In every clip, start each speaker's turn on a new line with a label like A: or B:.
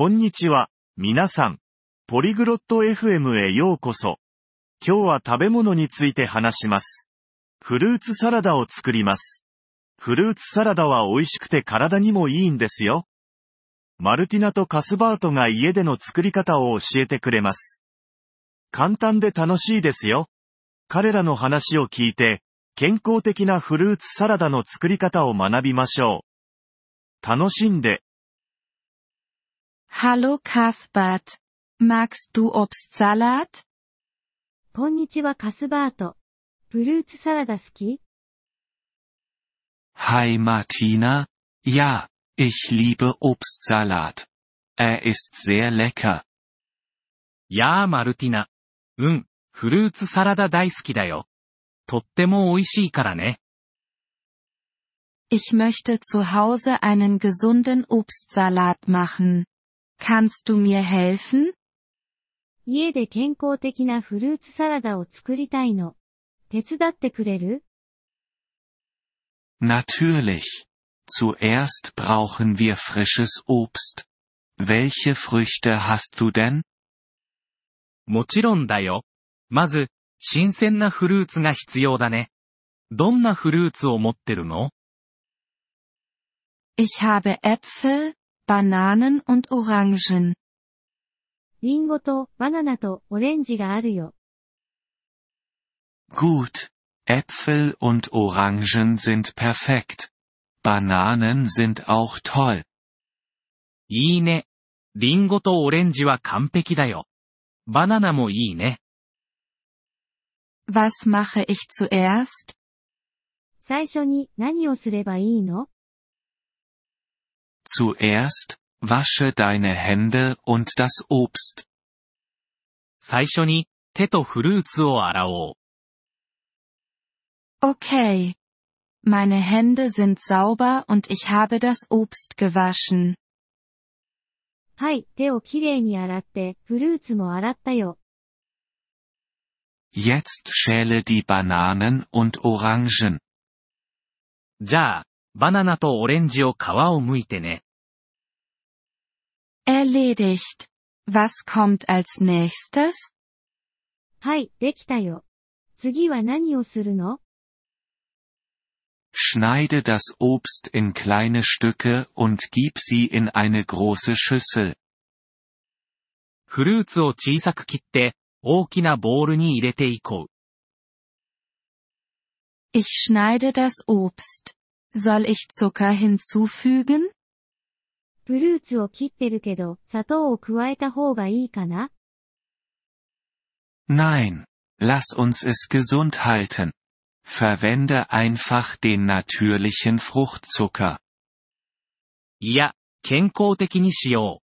A: こんにちは、皆さん。ポリグロット FM へようこそ。今日は食べ物について話します。フルーツサラダを作ります。フルーツサラダは美味しくて体にもいいんですよ。マルティナとカスバートが家での作り方を教えてくれます。簡単で楽しいですよ。彼らの話を聞いて、健康的なフルーツサラダの作り方を学びましょう。楽しんで。
B: Hallo Cuthbert. Magst du Obstsalat?
C: こんにちはカスバート。フルーツサラダ好き
D: Hi Martina. Ja, ich liebe Obstsalat. Er ist sehr lecker.
E: やあマルティナ。うん、フルーツサラダ大好きだよ。とっても美味しいからね。
B: Ich möchte zu Hause einen gesunden Obstsalat machen. Kannst du mir helfen?
C: 家で健康的なフルーツサラダを作りたいの。手伝ってくれる
D: Natürlich. Zuerst brauchen wir frisches Obst. Welche Früchte hast du denn?
E: もちろんだよ。まず、新鮮なフルーツが必要だね。どんなフルーツを持ってるの
B: Ich habe Äpfel, Bananen und Orangen.
C: リンゴとバナナとオレンジがあるよ。
D: Gut. Äpfel und Orangen sind perfekt. Bananen sind auch toll.
E: いいね。リンゴとオレンジは完璧だよ。バナナもいいね。
B: Was mache ich zuerst?
C: 最初に何をすればいいの
D: Zuerst, wasche deine Hände und das Obst.
E: 最初に、手とフルーツを洗おう。
B: Okay. Meine Hände sind sauber und ich habe das Obst gewaschen.
C: はい、手をきれいに洗って、フルーツも洗ったよ。
D: Jetzt schäle die Bananen und Orangen.
E: じゃあ、 バナナとオレンジを皮を剥いてね。
B: Erledigt. Was kommt als nächstes?
C: はい、できたよ。次は何をするの
D: Schneide das Obst in kleine Stücke und gib sie in eine große Schüssel.
E: フルーツを小さく切って、大きなボウルに入れていこう。
B: Ich schneide das Obst. Soll ich Zucker hinzufügen?
C: フルーツを切ってるけど、砂糖を加えた方がいいかな
D: Nein. Lass uns es gesund halten. Verwende einfach den natürlichen Fruchtzucker.
E: いや、健康的にしよう。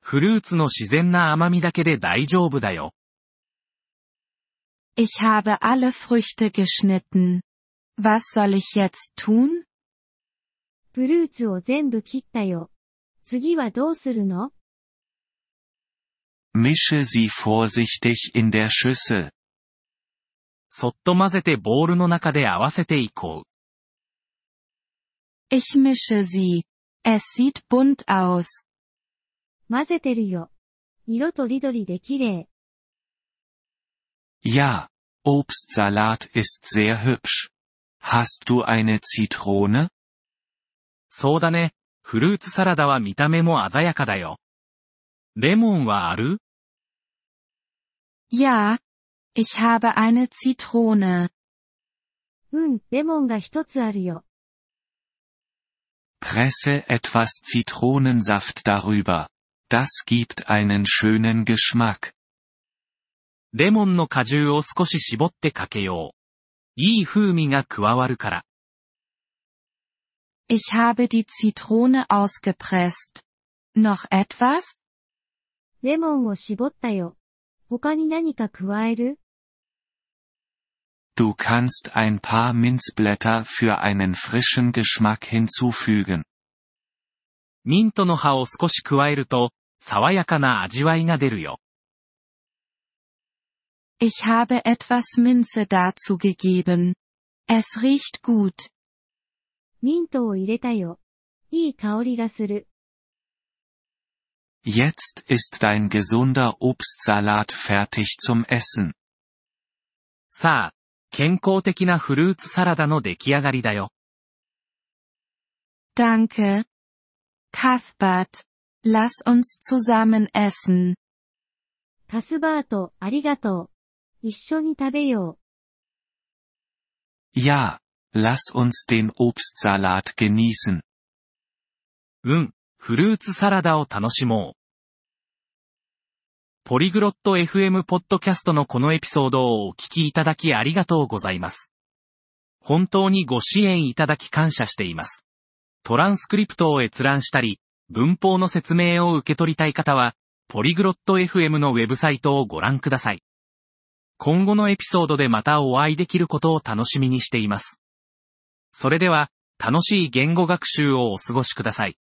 E: フルーツの自然な甘みだけで大丈夫だよ。
B: Ich habe alle Früchte geschnitten. Was soll ich jetzt tun?
C: フルーツを全部切ったよ。次はどうするの
D: Mische sie vorsichtig in der Schüssel.
E: そっと混ぜてボウルの中で合わせていこう。
B: Ich mische sie. Es sieht bunt aus.
C: 混ぜてるよ。色とりどりで綺麗。
D: Ja, Obstsalat ist sehr hübsch. Hast du eine Zitrone?
E: そうだね。フルーツサラダは見た目も鮮やかだよ。レモンはある
B: Ja, ich habe eine Zitrone.
C: うん、レモンが一つあるよ。
D: Presse etwas Zitronensaft darüber. Das gibt einen schönen Geschmack.
E: レモンの果汁を少し絞ってかけよう。いい風味が加わるから。
B: Ich habe die Zitrone ausgepresst. Noch etwas?
C: レモンを絞ったよ。他に何か加える
D: Du kannst ein paar Minzblätter für einen frischen Geschmack hinzufügen.
E: ミントの葉を少し加えると、爽やかな味わいが出るよ。
B: Ich habe etwas Minze dazu gegeben. Es riecht gut.
C: ミントを入れたよ。いい香りがする。
D: Jetzt ist dein gesunder Obstsalat fertig zum Essen.
E: さあ、健康的なフルーツサラダの出来上がりだよ。
B: Danke. Cuthbert. Lass uns zusammen essen.
C: カスバート、ありがとう。一緒に食べよ
D: Ja, lass uns den Obstsalat genießen.
E: うん、フルーツサラダを楽しもう。ポリグロット FM ポッドキャストのこのエピソードをお聞きいただきありがとうございます。本当にご支援いただき感謝しています。トランスクリプトを閲覧したり、文法の説明を受け取りたい方は、ポリグロット FM のウェブサイトをご覧ください。今後のエピソードでまたお会いできることを楽しみにしています。それでは、楽しい言語学習をお過ごしください。